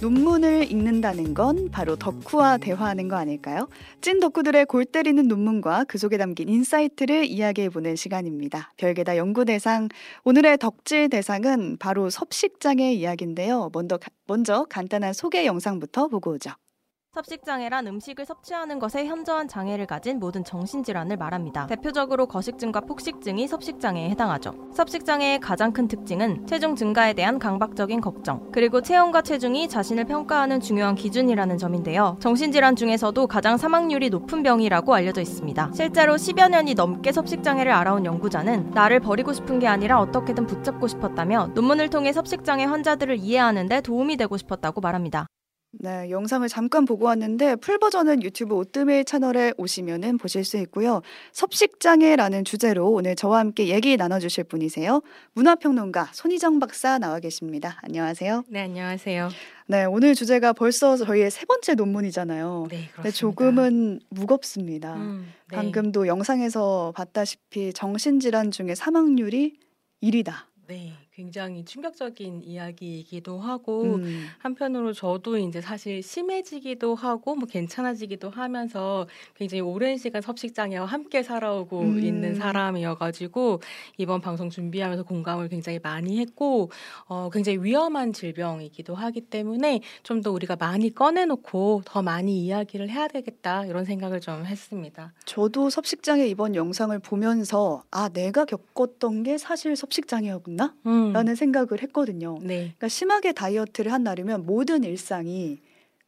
논문을 읽는다는 건 바로 덕후와 대화하는 거 아닐까요? 찐 덕후들의 골 때리는 논문과 그 속에 담긴 인사이트를 이야기해보는 시간입니다. 별게 다 연구 대상. 오늘의 덕질 대상은 바로 섭식장애 이야기인데요. 먼저, 먼저 간단한 소개 영상부터 보고 오죠. 섭식장애란 음식을 섭취하는 것에 현저한 장애를 가진 모든 정신질환을 말합니다. 대표적으로 거식증과 폭식증이 섭식장애에 해당하죠. 섭식장애의 가장 큰 특징은 체중 증가에 대한 강박적인 걱정, 그리고 체형과 체중이 자신을 평가하는 중요한 기준이라는 점인데요. 정신질환 중에서도 가장 사망률이 높은 병이라고 알려져 있습니다. 실제로 10여 년이 넘게 섭식장애를 앓아온 연구자는 나를 버리고 싶은 게 아니라 어떻게든 붙잡고 싶었다며 논문을 통해 섭식장애 환자들을 이해하는 데 도움이 되고 싶었다고 말합니다. 네, 영상을 잠깐 보고 왔는데 풀 버전은 유튜브 오뜨밀 채널에 오시면은 보실 수 있고요. 섭식장애라는 주제로 오늘 저와 함께 얘기 나눠주실 분이세요. 문화평론가 손희정 박사 나와 계십니다. 안녕하세요. 네, 안녕하세요. 네, 오늘 주제가 벌써 저희의 세 번째 논문이잖아요. 네, 그렇습니다. 네, 조금은 무겁습니다. 음, 네. 방금도 영상에서 봤다시피 정신질환 중에 사망률이 1위다. 네, 굉장히 충격적인 이야기이기도 하고 음. 한편으로 저도 이제 사실 심해지기도 하고 뭐 괜찮아지기도 하면서 굉장히 오랜 시간 섭식장애와 함께 살아오고 음. 있는 사람이어가지고 이번 방송 준비하면서 공감을 굉장히 많이 했고 어, 굉장히 위험한 질병이기도 하기 때문에 좀 더 우리가 많이 꺼내놓고 더 많이 이야기를 해야 되겠다 이런 생각을 좀 했습니다. 저도 섭식장애 이번 영상을 보면서 아 내가 겪었던 게 사실 섭식장애였나? 음. 라는 생각을 했거든요. 네. 그러니까 심하게 다이어트를 한 날이면 모든 일상이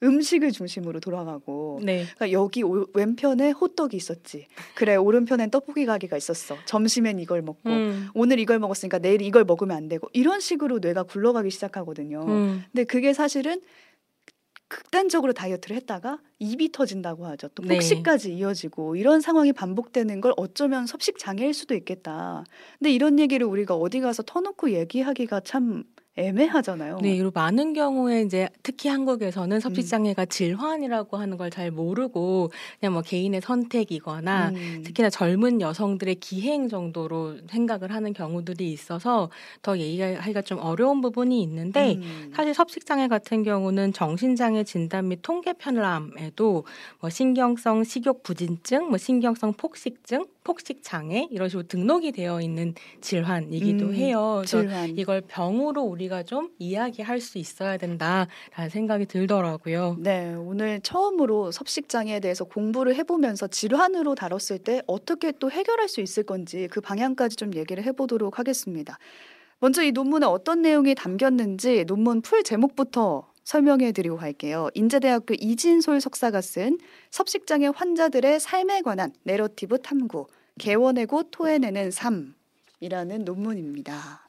음식을 중심으로 돌아가고 네. 그러니까 여기 오- 왼편에 호떡이 있었지. 그래 오른편엔 떡볶이 가게가 있었어. 점심엔 이걸 먹고 음. 오늘 이걸 먹었으니까 내일 이걸 먹으면 안 되고 이런 식으로 뇌가 굴러가기 시작하거든요. 음. 근데 그게 사실은 극단적으로 다이어트를 했다가 입이 터진다고 하죠. 또 네. 폭식까지 이어지고 이런 상황이 반복되는 걸 어쩌면 섭식 장애일 수도 있겠다. 근데 이런 얘기를 우리가 어디 가서 터놓고 얘기하기가 참 애매하잖아요. 네, 그리고 많은 경우에 이제 특히 한국에서는 음. 섭식 장애가 질환이라고 하는 걸 잘 모르고 그냥 뭐 개인의 선택이거나 음. 특히나 젊은 여성들의 기행 정도로 생각을 하는 경우들이 있어서 더 얘기하기가 좀 어려운 부분이 있는데 음. 사실 섭식 장애 같은 경우는 정신 장애 진단 및 통계 편람에도 뭐 신경성 식욕 부진증, 뭐 신경성 폭식증, 폭식 장애 이런 식으로 등록이 되어 있는 질환이기도 음, 해요. 그래서 질환. 이걸 병으로 우리가 좀 이야기할 수 있어야 된다라는 생각이 들더라고요. 네, 오늘 처음으로 섭식 장애에 대해서 공부를 해보면서 질환으로 다뤘을 때 어떻게 또 해결할 수 있을 건지 그 방향까지 좀 얘기를 해보도록 하겠습니다. 먼저 이 논문에 어떤 내용이 담겼는지 논문 풀 제목부터 설명해 드리고 갈게요. 인제대학교 이진솔 석사가 쓴 섭식장애 환자들의 삶에 관한 내러티브 탐구, 개원해고 토해내는 삶이라는 논문입니다.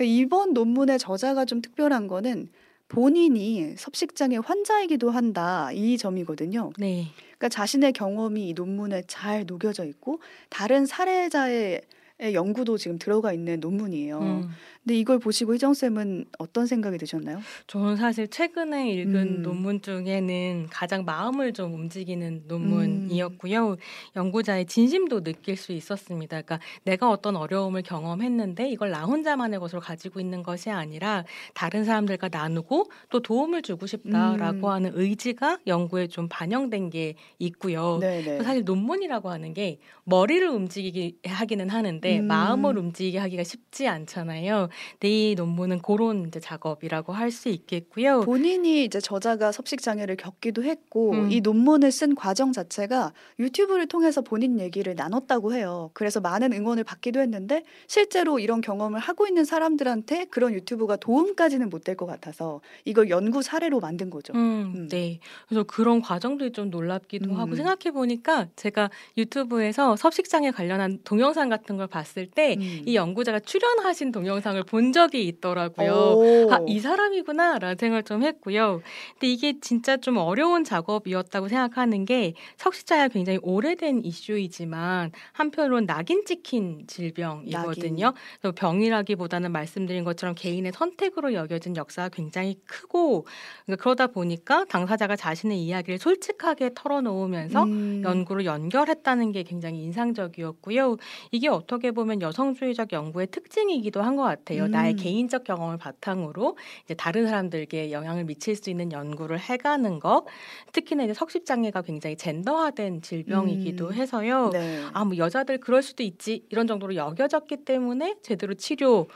이번 논문의 저자가 좀 특별한 거는 본인이 섭식장애 환자이기도 한다 이 점이거든요. 네. 그러니까 자신의 경험이 이 논문에 잘 녹여져 있고 다른 사례자의 의 연구도 지금 들어가 있는 논문이에요. 음. 근데 이걸 보시고 희정 쌤은 어떤 생각이 드셨나요? 저는 사실 최근에 읽은 음. 논문 중에는 가장 마음을 좀 움직이는 논문이었고요. 연구자의 진심도 느낄 수 있었습니다. 그러니까 내가 어떤 어려움을 경험했는데 이걸 나 혼자만의 것으로 가지고 있는 것이 아니라 다른 사람들과 나누고 또 도움을 주고 싶다라고 음. 하는 의지가 연구에 좀 반영된 게 있고요. 네네. 사실 논문이라고 하는 게 머리를 움직이게 하기는 하는데 음. 마음을 움직이게 하기가 쉽지 않잖아요. 근데 이 논문은 그런 이제 작업이라고 할 수 있겠고요. 본인이 이제 저자가 섭식 장애를 겪기도 했고 음. 이 논문을 쓴 과정 자체가 유튜브를 통해서 본인 얘기를 나눴다고 해요. 그래서 많은 응원을 받기도 했는데 실제로 이런 경험을 하고 있는 사람들한테 그런 유튜브가 도움까지는 못 될 것 같아서 이걸 연구 사례로 만든 거죠. 음, 음. 네. 그래서 그런 과정들이 좀 놀랍기도 음. 하고 생각해 보니까 제가 유튜브에서 섭식 장애 관련한 동영상 같은 걸 봤을 때 음. 이 연구자가 출연하신 동영상을 본 적이 있더라고요. 오. 아, 이 사람이구나 라는 생각을 좀 했고요. 근데 이게 진짜 좀 어려운 작업이었다고 생각하는 게 석식자가 굉장히 오래된 이슈이지만 한편으로는 낙인 찍힌 질병이거든요. 그래서 병이라기보다는 말씀드린 것처럼 개인의 선택으로 여겨진 역사가 굉장히 크고 그러니까 그러다 보니까 당사자가 자신의 이야기를 솔직하게 털어놓으면서 음. 연구를 연결했다는 게 굉장히 인상적이었고요. 이게 어떻게 보면 여성주의적 연구의 특징이기도 한 것 같아요. 같아요. 음. 나의 개인적 경험을 바탕으로 이제 다른 사람들에게 영향을 미칠 수 있는 연구를 해가는 것. 특히나 이제 석식장애가 굉장히 젠더화된 질병이기도 음. 해서요. 네. 아, 뭐 여자들 그럴 수도 있지 이런 정도로 여겨졌기 때문에 제대로 치료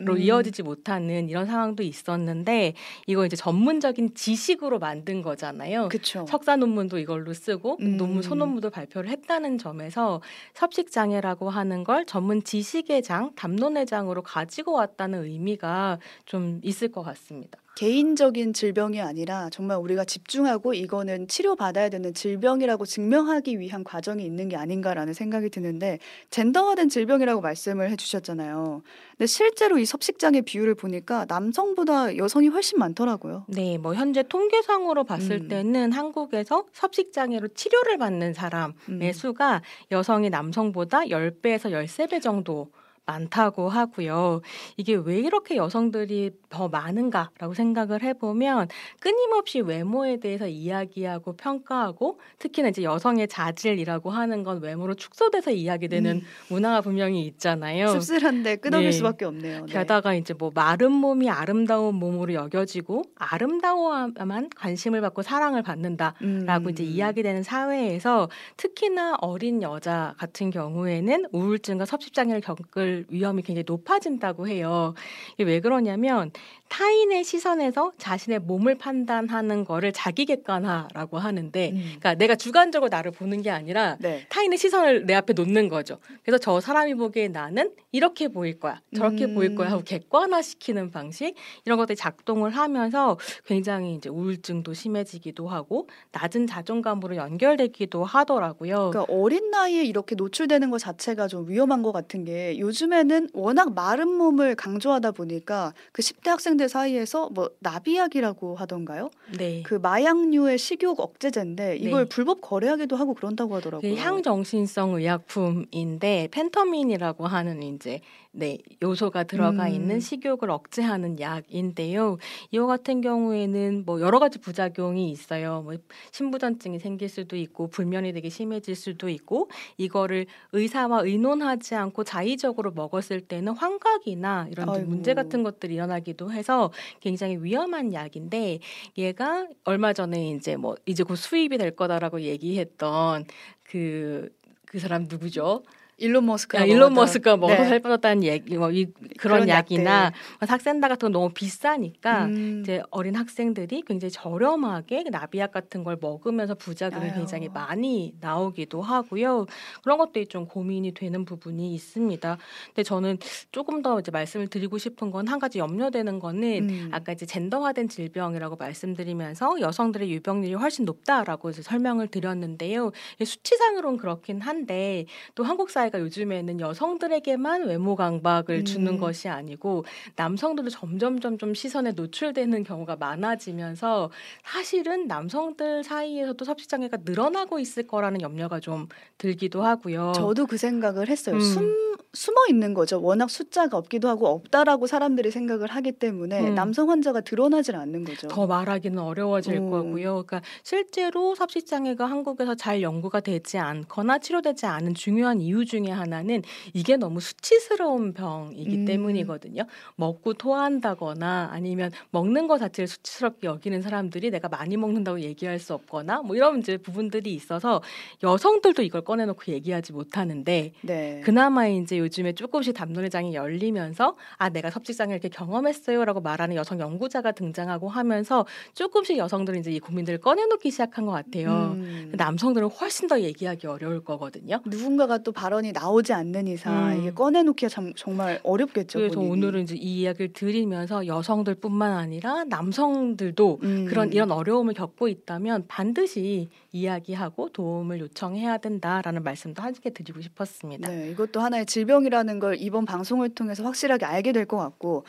로 음. 이어지지 못하는 이런 상황도 있었는데 이거 이제 전문적인 지식으로 만든 거잖아요. 그렇죠. 석사 논문도 이걸로 쓰고 음. 논문 소논문도 발표를 했다는 점에서 섭식 장애라고 하는 걸 전문 지식의 장, 담론의 장으로 가지고 왔다는 의미가 좀 있을 것 같습니다. 개인적인 질병이 아니라 정말 우리가 집중하고 이거는 치료받아야 되는 질병이라고 증명하기 위한 과정이 있는 게 아닌가라는 생각이 드는데 젠더화된 질병이라고 말씀을 해주셨잖아요. 근데 실제로 이 섭식장애 비율을 보니까 남성보다 여성이 훨씬 많더라고요. 네, 뭐 현재 통계상으로 봤을 음. 때는 한국에서 섭식 장애로 치료를 받는 사람의 음. 수가 여성이 남성보다 10배에서 13배 정도 많다고 하고요. 이게 왜 이렇게 여성들이 더 많은가라고 생각을 해보면 끊임없이 외모에 대해서 이야기하고 평가하고 특히나 이제 여성의 자질이라고 하는 건 외모로 축소돼서 이야기되는 음. 문화가 분명히 있잖아요. 씁쓸한데 끄덕일 네. 수밖에 없네요. 네. 게다가 이제 뭐 마른 몸이 아름다운 몸으로 여겨지고 아름다워야만 관심을 받고 사랑을 받는다. 라고 음. 이제 이야기되는 사회에서 특히나 어린 여자 같은 경우에는 우울증과 섭식장애를 겪을 위험이 굉장히 높아진다고 해요. 이게 왜 그러냐면 타인의 시선에서 자신의 몸을 판단하는 거를 자기 객관화라고 하는데 음. 그러니까 내가 주관적으로 나를 보는 게 아니라 네. 타인의 시선을 내 앞에 놓는 거죠. 그래서 저 사람이 보기에 나는 이렇게 보일 거야. 저렇게 음. 보일 거야 하고 객관화시키는 방식 이런 것들이 작동을 하면서 굉장히 이제 우울증도 심해지기도 하고 낮은 자존감으로 연결되기도 하더라고요. 그러니까 어린 나이에 이렇게 노출되는 것 자체가 좀 위험한 것 같은 게 요즘 에는 워낙 마른 몸을 강조하다 보니까 그 10대 학생들 사이에서 뭐 나비약이라고 하던가요? 네. 그 마약류의 식욕 억제제인데 이걸 네. 불법 거래하기도 하고 그런다고 하더라고요. 그 향정신성 의약품인데 펜터민이라고 하는 이제 네 요소가 들어가 음. 있는 식욕을 억제하는 약인데요. 이와 같은 경우에는 뭐 여러 가지 부작용이 있어요. 뭐 신부전증이 생길 수도 있고 불면이 되게 심해질 수도 있고 이거를 의사와 의논하지 않고 자의적으로 먹었을 때는 환각이나 이런 좀 아이고. 문제 같은 것들이 일어나기도 해서 굉장히 위험한 약인데 얘가 얼마 전에 이제 뭐 이제 곧 수입이 될 거다라고 얘기했던 그그 사람 누구죠? 일론 머스크 야, 일론 머스크가 먹어서 네. 살 빠졌다는 얘기, 뭐 이, 그런, 그런 약이나 삭센다 같은 건 너무 비싸니까 음. 이제 어린 학생들이 굉장히 저렴하게 나비약 같은 걸 먹으면서 부작용이 아유. 굉장히 많이 나오기도 하고요. 그런 것들이 좀 고민이 되는 부분이 있습니다. 근데 저는 조금 더 이제 말씀을 드리고 싶은 건 한 가지 염려되는 거는 음. 아까 이제 젠더화된 질병이라고 말씀드리면서 여성들의 유병률이 훨씬 높다라고 이제 설명을 드렸는데요. 이게 수치상으로는 그렇긴 한데 또 한국 사회 가 요즘에는 여성들에게만 외모 강박을 음. 주는 것이 아니고 남성들도 점점 점점 시선에 노출되는 경우가 많아지면서 사실은 남성들 사이에서도 섭식장애가 늘어나고 있을 거라는 염려가 좀 들기도 하고요. 저도 그 생각을 했어요. 음. 숨 숨어 있는 거죠. 워낙 숫자가 없기도 하고 없다라고 사람들이 생각을 하기 때문에 음. 남성 환자가 드러나질 않는 거죠. 더 말하기는 어려워질 음. 거고요. 그러니까 실제로 섭식장애가 한국에서 잘 연구가 되지 않거나 치료되지 않은 중요한 이유 중에 하나는 이게 너무 수치스러운 병이기 음. 때문이거든요. 먹고 토한다거나 아니면 먹는 것 자체를 수치스럽게 여기는 사람들이 내가 많이 먹는다고 얘기할 수 없거나 뭐 이런 이제 부분들이 있어서 여성들도 이걸 꺼내놓고 얘기하지 못하는데 네. 그나마 이제 요즘에 조금씩 담론의 장이 열리면서 아 내가 섭식장애 이렇게 경험했어요라고 말하는 여성 연구자가 등장하고 하면서 조금씩 여성들은 이제 이 고민들을 꺼내놓기 시작한 것 같아요. 음. 남성들은 훨씬 더 얘기하기 어려울 거거든요. 누군가가 또 발언 이 나오지 않는 이상 음. 이게 꺼내놓기가 참, 정말 어렵겠죠. 그래서 본인이. 오늘은 이제 이 이야기를 드리면서 여성들뿐만 아니라 남성들도 음. 그런 이런 어려움을 겪고 있다면 반드시 이야기하고 도움을 요청해야 된다라는 말씀도 함께 드리고 싶었습니다. 네, 이것도 하나의 질병이라는 걸 이번 방송을 통해서 확실하게 알게 될 것 같고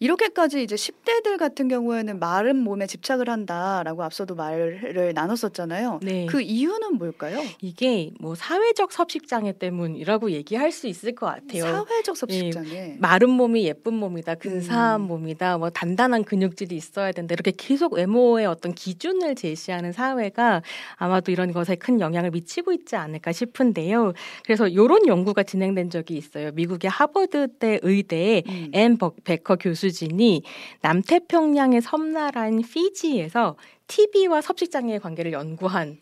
이렇게까지 이제 10대들 같은 경우에는 마른 몸에 집착을 한다라고 앞서도 말을 나눴었잖아요. 네. 그 이유는 뭘까요? 이게 뭐 사회적 섭식장애 때문이라고 얘기할 수 있을 것 같아요. 사회적 섭식장애. 마른 몸이 예쁜 몸이다, 근사한 음. 몸이다, 뭐 단단한 근육질이 있어야 된다 이렇게 계속 외모의 어떤 기준을 제시하는 사회가 아마도 이런 것에 큰 영향을 미치고 있지 않을까 싶은데요. 그래서 이런 연구가 진행된 적이 있어요. 미국의 하버드대 의대의 음. 앤 버- 베커 교수 진이 남태평양의 섬나라인 피지에서 TB와 섭식장애의 관계를 연구한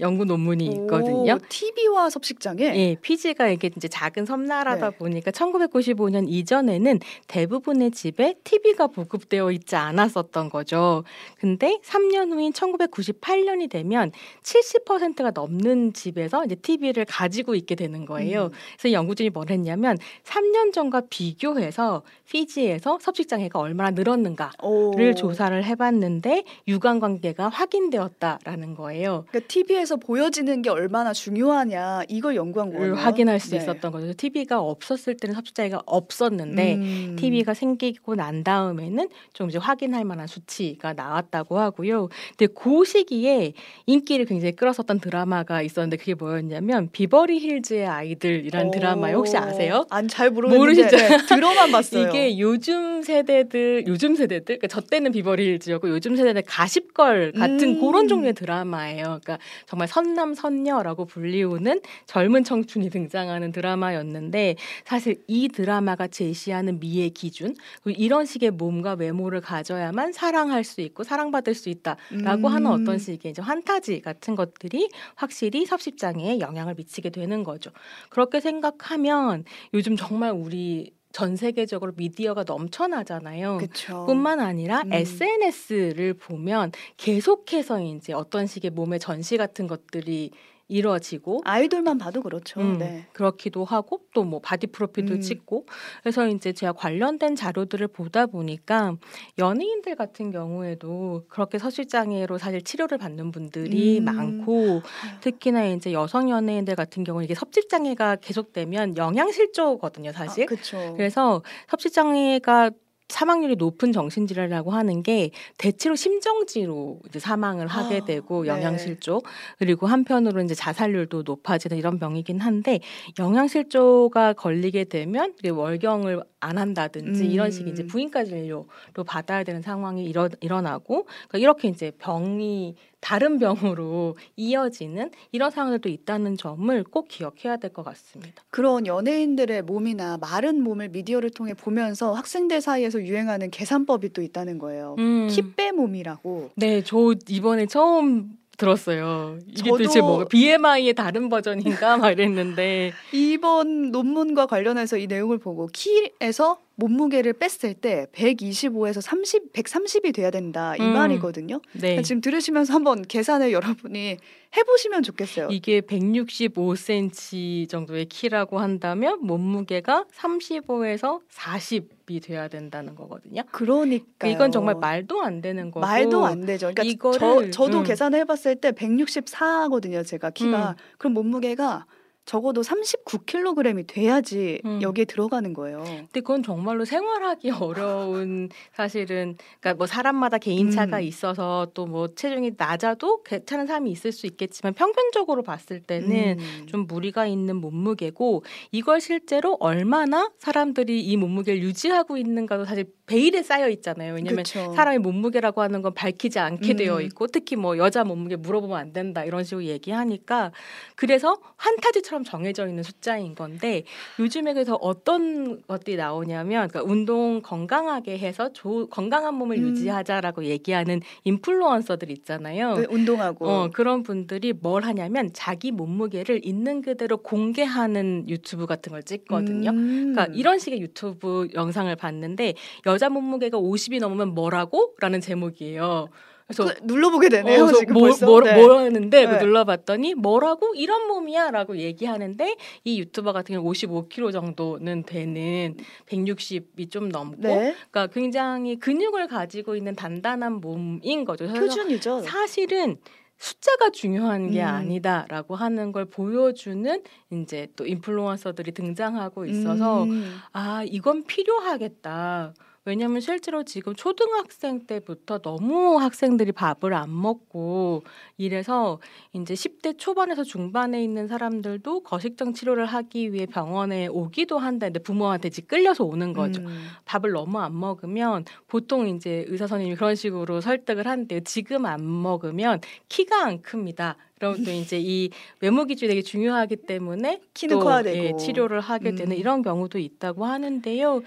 연구 논문이 있거든요. TV와 섭식장애. 예, 피지가 이게 이제 작은 섬나라다 네. 보니까 1995년 이전에는 대부분의 집에 TV가 보급되어 있지 않았었던 거죠. 근데 3년 후인 1998년이 되면 70%가 넘는 집에서 이제 TV를 가지고 있게 되는 거예요. 음. 그래서 연구진이 뭘 했냐면 3년 전과 비교해서 피지에서 섭식장애가 얼마나 늘었는가를 오. 조사를 해봤는데 유관 관계가 확인되었다라는 거예요. 그러니까 TV에서 보여지는 게 얼마나 중요하냐 이걸 연구한 거예요. 를 확인할 수 네. 있었던 거죠. TV가 없었을 때는 섭식장애가 없었는데 음. TV가 생기고 난 다음에는 좀 이제 확인할 만한 수치가 나왔다고 하고요. 근데 그 시기에 인기를 굉장히 끌었었던 드라마가 있었는데 그게 뭐였냐면 비버리 힐즈의 아이들이라는 오. 드라마요. 혹시 아세요? 안 잘 모르는데 모르시죠? 네, 들어만 봤어요. 이게 요즘 세대들, 요즘 세대들, 그러니까 저 때는 비버리 힐즈였고 요즘 세대들 Gossip Girl 같은 음. 그런 종류의 드라마예요. 그러니까 정말 선남 선녀라고 불리우는 젊은 청춘이 등장하는 드라마였는데 사실 이 드라마가 제시하는 미의 기준, 이런 식의 몸과 외모를 가져야만 사랑할 수 있고 사랑받을 수 있다라고 음. 하는 어떤 식의 이제 환타지 같은 것들이 확실히 섭식장애에 영향을 미치게 되는 거죠. 그렇게 생각하면 요즘 정말 우리 전 세계적으로 미디어가 넘쳐나잖아요. 그렇죠. 뿐만 아니라 음. SNS를 보면 계속해서 이제 어떤 식의 몸의 전시 같은 것들이 이루어지고 아이돌만 봐도 그렇죠. 음, 네. 그렇기도 하고 또 뭐 바디 프로필도 음. 찍고 그래서 이제 제가 관련된 자료들을 보다 보니까 연예인들 같은 경우에도 그렇게 섭식 장애로 사실 치료를 받는 분들이 음. 많고 특히나 이제 여성 연예인들 같은 경우는 이게 섭식 장애가 계속되면 영양 실조거든요 사실 그렇죠. 그래서 섭식장애가 사망률이 높은 정신질환이라고 하는 게 대체로 심정지로 이제 사망을 하게 아, 되고 네. 영양실조 그리고 한편으로 이제 자살률도 높아지는 이런 병이긴 한데 영양실조가 걸리게 되면 월경을 안 한다든지 음. 이런 식의 이제 부인과 진료로 받아야 되는 상황이 일어, 일어나고 그러니까 이렇게 이제 병이 다른 병으로 이어지는 이런 상황들도 있다는 점을 꼭 기억해야 될 것 같습니다. 그런 연예인들의 몸이나 마른 몸을 미디어를 통해 보면서 학생들 사이에서 유행하는 계산법이 또 있다는 거예요. 음. 키빼 몸이라고. 네, 저 이번에 처음 들었어요. 이게 도대체 뭐가 BMI의 다른 버전인가 막 이랬는데 이번 논문과 관련해서 이 내용을 보고 키에서 몸무게를 뺐을 때 125에서 30, 130이 돼야 된다 이 음. 말이거든요. 네. 그러니까 지금 들으시면서 한번 계산을 여러분이 해보시면 좋겠어요. 이게 165cm 정도의 키라고 한다면 몸무게가 35에서 40이 돼야 된다는 거거든요. 그러니까 이건 정말 말도 안 되는 거고 말도 안 되죠. 그러니까 이거를- 저, 저도 음. 계산을 해봤을 때 164거든요. 제가 키가 음. 그럼 몸무게가 적어도 39kg이 돼야지 음. 여기에 들어가는 거예요. 근데 그건 정말로 생활하기 어려운 사실은 그러니까 뭐 사람마다 개인차가 음. 있어서 또 뭐 체중이 낮아도 괜찮은 사람이 있을 수 있겠지만 평균적으로 봤을 때는 음. 좀 무리가 있는 몸무게고 이걸 실제로 얼마나 사람들이 이 몸무게를 유지하고 있는가도 사실 베일에 쌓여 있잖아요. 왜냐하면 그쵸. 사람의 몸무게라고 하는 건 밝히지 않게 음. 되어 있고 특히 뭐 여자 몸무게 물어보면 안 된다 이런 식으로 얘기하니까 그래서 환타지처럼 정해져 있는 숫자인 건데 요즘에 그래서 어떤 것들이 나오냐면 그러니까 운동 건강하게 해서 조, 건강한 몸을 음. 유지하자라고 얘기하는 인플루언서들 있잖아요. 네, 운동하고 어, 그런 분들이 뭘 하냐면 자기 몸무게를 있는 그대로 공개하는 유튜브 같은 걸 찍거든요. 음. 그러니까 이런 식의 유튜브 영상을 봤는데 여자 몸무게가 50이 넘으면 뭐라고? 라는 제목이에요. 그래서 그, 눌러보게 되네요. 어, 지금 뭐, 벌써. 뭐, 네. 뭐였는데 네. 눌러봤더니 뭐라고 이런 몸이야라고 얘기하는데 이 유튜버 같은 경우 55kg 정도는 되는 160이 좀 넘고 네. 그러니까 굉장히 근육을 가지고 있는 단단한 몸인 거죠. 표준이죠. 사실은 숫자가 중요한 게 음. 아니다라고 하는 걸 보여주는 이제 또 인플루언서들이 등장하고 있어서 음. 아 이건 필요하겠다. 왜냐하면 실제로 지금 초등학생 때부터 너무 학생들이 밥을 안 먹고 이래서 이제 10대 초반에서 중반에 있는 사람들도 거식증 치료를 하기 위해 병원에 오기도 한다는데 부모한테 집 끌려서 오는 거죠. 음. 밥을 너무 안 먹으면 보통 이제 의사 선생님이 그런 식으로 설득을 하는데요. 지금 안 먹으면 키가 안 큽니다. 그럼 또 이제 이 외모 기준이 되게 중요하기 때문에 키는 또, 커야 되고. 예, 치료를 하게 되는 음. 이런 경우도 있다고 하는데요.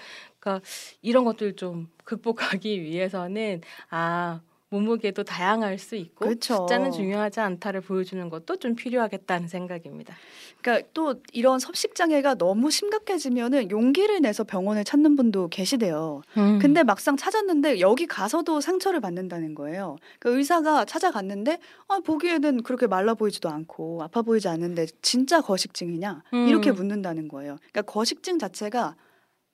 그러니까 이런 것들 좀 극복하기 위해서는 아 몸무게도 다양할 수 있고 그렇죠. 숫자는 중요하지 않다를 보여주는 것도 좀 필요하겠다는 생각입니다. 그러니까 또 이런 섭식 장애가 너무 심각해지면은 용기를 내서 병원을 찾는 분도 계시대요. 음. 근데 막상 찾았는데 여기 가서도 상처를 받는다는 거예요. 그 의사가 찾아갔는데 아, 보기에는 그렇게 말라 보이지도 않고 아파 보이지 않는데 진짜 거식증이냐 음. 이렇게 묻는다는 거예요. 그러니까 거식증 자체가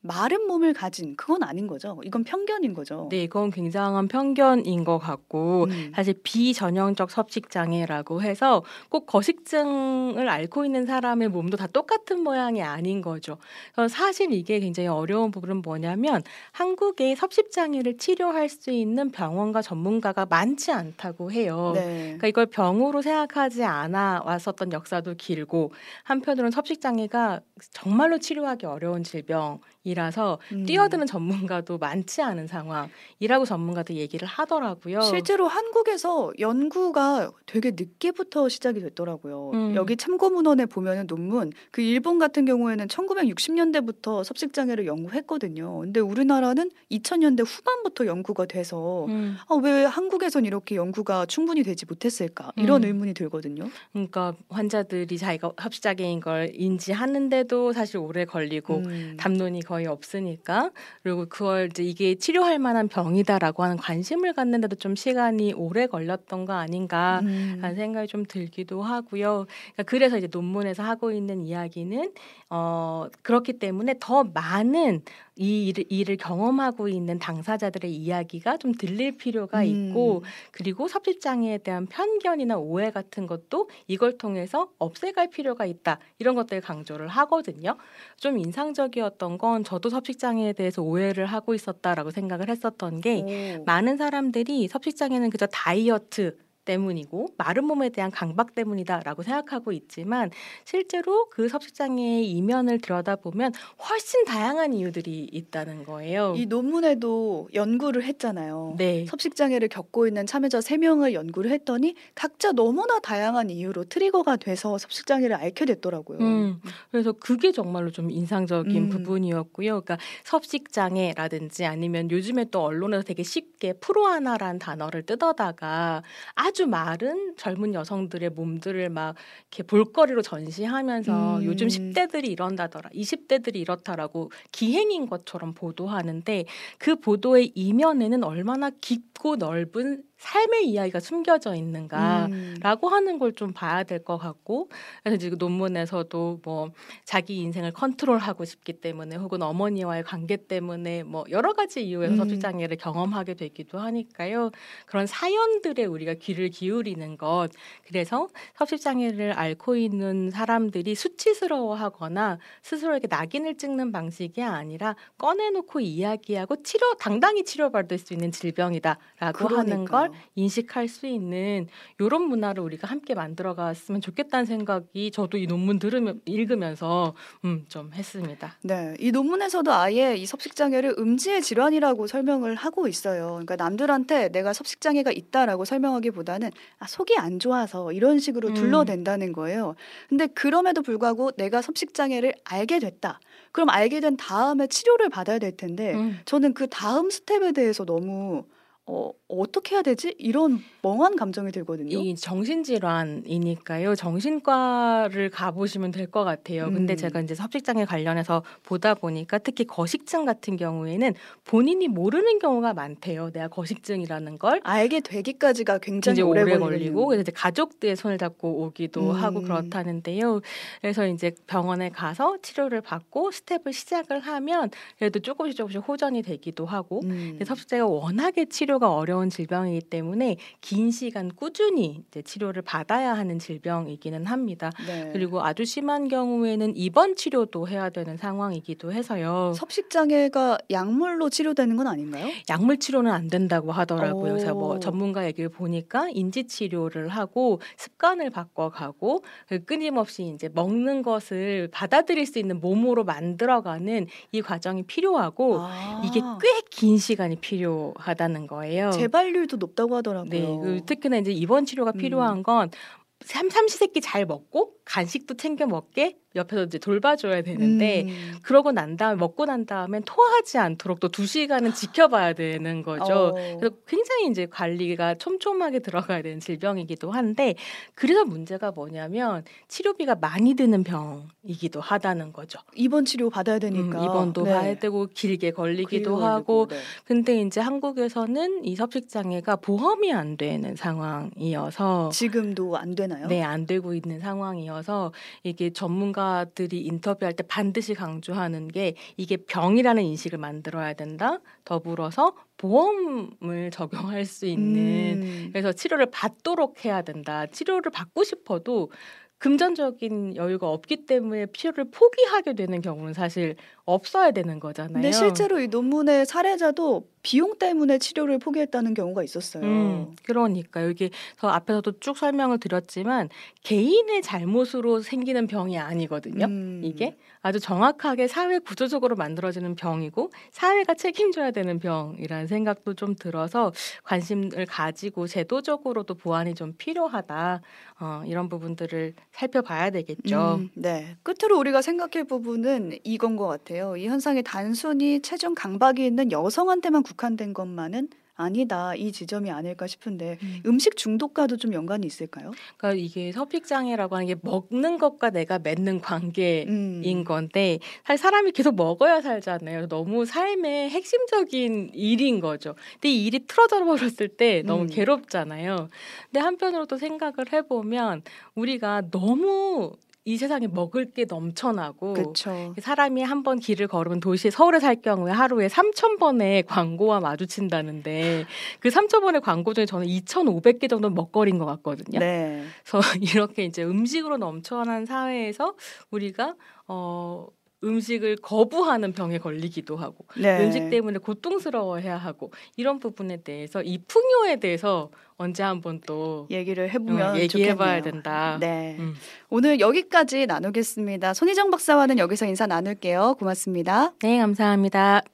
마른 몸을 가진 그건 아닌 거죠. 이건 편견인 거죠. 네, 이건 굉장한 편견인 것 같고 음. 사실 비전형적 섭식 장애라고 해서 꼭 거식증을 앓고 있는 사람의 몸도 다 똑같은 모양이 아닌 거죠. 그래서 사실 이게 굉장히 어려운 부분은 뭐냐면 한국에 섭식 장애를 치료할 수 있는 병원과 전문가가 많지 않다고 해요. 네. 그러니까 이걸 병으로 생각하지 않아 왔었던 역사도 길고 한편으로는 섭식 장애가 정말로 치료하기 어려운 질병 이라서 음. 뛰어드는 전문가도 많지 않은 상황이라고 전문가들 얘기를 하더라고요. 실제로 한국에서 연구가 되게 늦게부터 시작이 됐더라고요. 음. 여기 참고 문헌에 보면은 논문 그 일본 같은 경우에는 1960년대부터 섭식 장애를 연구했거든요. 근데 우리나라는 2000년대 후반부터 연구가 돼서 음, 아, 왜 한국에선 이렇게 연구가 충분히 되지 못했을까? 이런 음. 의문이 들거든요. 그러니까 환자들이 자기가 섭식 장애인 걸 인지하는데도 사실 오래 걸리고 음. 담론이 거의 없으니까 그리고 그걸 이제 이게 치료할 만한 병이다라고 하는 관심을 갖는데도 좀 시간이 오래 걸렸던 거 아닌가 음. 라는 생각이 좀 들기도 하고요. 그러니까 그래서 이제 논문에서 하고 있는 이야기는 어 그렇기 때문에 더 많은 이 일을, 일을 경험하고 있는 당사자들의 이야기가 좀 들릴 필요가 음. 있고 그리고 섭식 장애에 대한 편견이나 오해 같은 것도 이걸 통해서 없애갈 필요가 있다 이런 것들 강조를 하거든요. 좀 인상적이었던 건 저도 섭식 장애에 대해서 오해를 하고 있었다라고 생각을 했었던 게 오. 많은 사람들이 섭식 장애는 그저 다이어트 때문이고 마른 몸에 대한 강박 때문이다라고 생각하고 있지만 실제로 그 섭식 장애의 이면을 들여다보면 훨씬 다양한 이유들이 있다는 거예요. 이 논문에도 연구를 했잖아요. 네. 섭식 장애를 겪고 있는 참여자 3명을 연구를 했더니 각자 너무나 다양한 이유로 트리거가 돼서 섭식 장애를 앓게 됐더라고요. 음, 그래서 그게 정말로 좀 인상적인 음. 부분이었고요. 그러니까 섭식 장애라든지 아니면 요즘에 또 언론에서 되게 쉽게 프로아나라는 단어를 뜯어다가 아주 마른 젊은 여성들의 몸들을 막 이렇게 볼거리로 전시하면서 음. 요즘 10대들이 이런다더라, 20대들이 이렇다라고 기행인 것처럼 보도하는데 그 보도의 이면에는 얼마나 깊고 넓은 삶의 이야기가 숨겨져 있는가. 음. 라고 하는 걸 좀 봐야 될 것 같고 그래서 지금 논문에서도 뭐 자기 인생을 컨트롤하고 싶기 때문에 혹은 어머니와의 관계 때문에 뭐 여러 가지 이유에서 음. 섭식 장애를 경험하게 되기도 하니까요 그런 사연들에 우리가 귀를 기울이는 것 그래서 섭식 장애를 앓고 있는 사람들이 수치스러워하거나 스스로에게 낙인을 찍는 방식이 아니라 꺼내놓고 이야기하고 치료 당당히 치료받을 수 있는 질병이다라고 하는 걸 그러니까요. 인식할 수 있는 이런 문화를 우리가 함께 만들어갔으면 좋겠다는 생각이 저도 이 논문 들으면 읽으면서 음, 좀 했습니다. 네, 이 논문에서도 아예 이 섭식 장애를 음지의 질환이라고 설명을 하고 있어요. 그러니까 남들한테 내가 섭식 장애가 있다라고 설명하기보다는 아, 속이 안 좋아서 이런 식으로 음. 둘러댄다는 거예요. 근데 그럼에도 불구하고 내가 섭식 장애를 알게 됐다. 그럼 알게 된 다음에 치료를 받아야 될 텐데 음. 저는 그 다음 스텝에 대해서 너무 어, 어떻게 해야 되지? 이런 멍한 감정이 들거든요. 이 정신질환이니까요. 정신과를 가보시면 될 것 같아요. 근데 음. 제가 이제 섭식장애 관련해서 보다 보니까 특히 거식증 같은 경우에는 본인이 모르는 경우가 많대요. 내가 거식증이라는 걸. 알게 되기까지가 굉장히 오래, 오래. 걸리고 그래서 이제 가족들의 손을 잡고 오기도 음. 하고 그렇다는데요. 그래서 이제 병원에 가서 치료를 받고 스텝을 시작을 하면 그래도 조금씩 조금씩 호전이 되기도 하고 음. 근데 섭식자가 워낙에 치료 치료가 어려운 질병이기 때문에 긴 시간 꾸준히 이제 치료를 받아야 하는 질병이기는 합니다. 네. 그리고 아주 심한 경우에는 입원 치료도 해야 되는 상황이기도 해서요. 섭식 장애가 약물로 치료되는 건 아닌가요? 약물 치료는 안 된다고 하더라고요. 그래서 오. 뭐 전문가 얘기를 보니까 인지 치료를 하고 습관을 바꿔가고 그 끊임없이 이제 먹는 것을 받아들일 수 있는 몸으로 만들어가는 이 과정이 필요하고 아. 이게 꽤 긴 시간이 필요하다는 거예요. 재발률도 높다고 하더라고요. 네, 그 특히나 이제 입원 치료가 음. 필요한 건 삼, 삼시세끼 잘 먹고 간식도 챙겨 먹게 옆에서 이제 돌봐줘야 되는데 음. 그러고 난 다음에 먹고 난 다음엔 토하지 않도록 또 두 시간은 지켜봐야 되는 거죠. 어. 그래서 굉장히 이제 관리가 촘촘하게 들어가야 되는 질병이기도 한데 그래서 문제가 뭐냐면 치료비가 많이 드는 병이기도 하다는 거죠. 입원 치료 받아야 음, 되니까 입원도 네. 봐야 되고 길게 걸리기도 하고 걸리고, 네. 근데 이제 한국에서는 이 섭식 장애가 보험이 안 되는 상황이어서 지금도 안 되나요? 네, 안 되고 있는 상황이어서 이게 전문가 들이 인터뷰할 때 반드시 강조하는 게 이게 병이라는 인식을 만들어야 된다. 더불어서 보험을 적용할 수 있는 음. 그래서 치료를 받도록 해야 된다. 치료를 받고 싶어도 금전적인 여유가 없기 때문에 치료를 포기하게 되는 경우는 사실 없어야 되는 거잖아요. 근데 실제로 이 논문의 사례자도 비용 때문에 치료를 포기했다는 경우가 있었어요. 음, 그러니까 여기 저 앞에서도 쭉 설명을 드렸지만 개인의 잘못으로 생기는 병이 아니거든요. 음. 이게 아주 정확하게 사회 구조적으로 만들어지는 병이고 사회가 책임져야 되는 병이라는 생각도 좀 들어서 관심을 가지고 제도적으로도 보완이 좀 필요하다 어, 이런 부분들을 살펴봐야 되겠죠. 음, 네. 끝으로 우리가 생각할 부분은 이건 것 같아요. 이 현상이 단순히 체중 강박이 있는 여성한테만 국한된 것만은 아니다. 이 지점이 아닐까 싶은데 음. 음식 중독과도 좀 연관이 있을까요? 그러니까 이게 섭식 장애라고 하는 게 먹는 것과 내가 맺는 관계. 음. 인 건데 사실 사람이 계속 먹어야 살잖아요. 너무 삶의 핵심적인 일인 거죠. 근데 이 일이 틀어져 버렸을 때 너무 음. 괴롭잖아요. 근데 한편으로 또 생각을 해보면 우리가 너무 이 세상에 먹을 게 넘쳐나고 그렇죠. 사람이 한 번 길을 걸으면 도시 서울에 살 경우에 하루에 3천 번의 광고와 마주친다는데 그 3천 번의 광고 중에 저는 2,500개 정도는 먹거리인 것 같거든요. 네. 그래서 이렇게 이제 음식으로 넘쳐난 사회에서 우리가 어 음식을 거부하는 병에 걸리기도 하고 네. 음식 때문에 고통스러워해야 하고 이런 부분에 대해서 이 풍요에 대해서 언제 한번 또 얘기를 해보면 어, 얘기해봐야 좋겠네요. 된다. 네. 음. 오늘 여기까지 나누겠습니다. 손희정 박사와는 여기서 인사 나눌게요. 고맙습니다. 네, 감사합니다.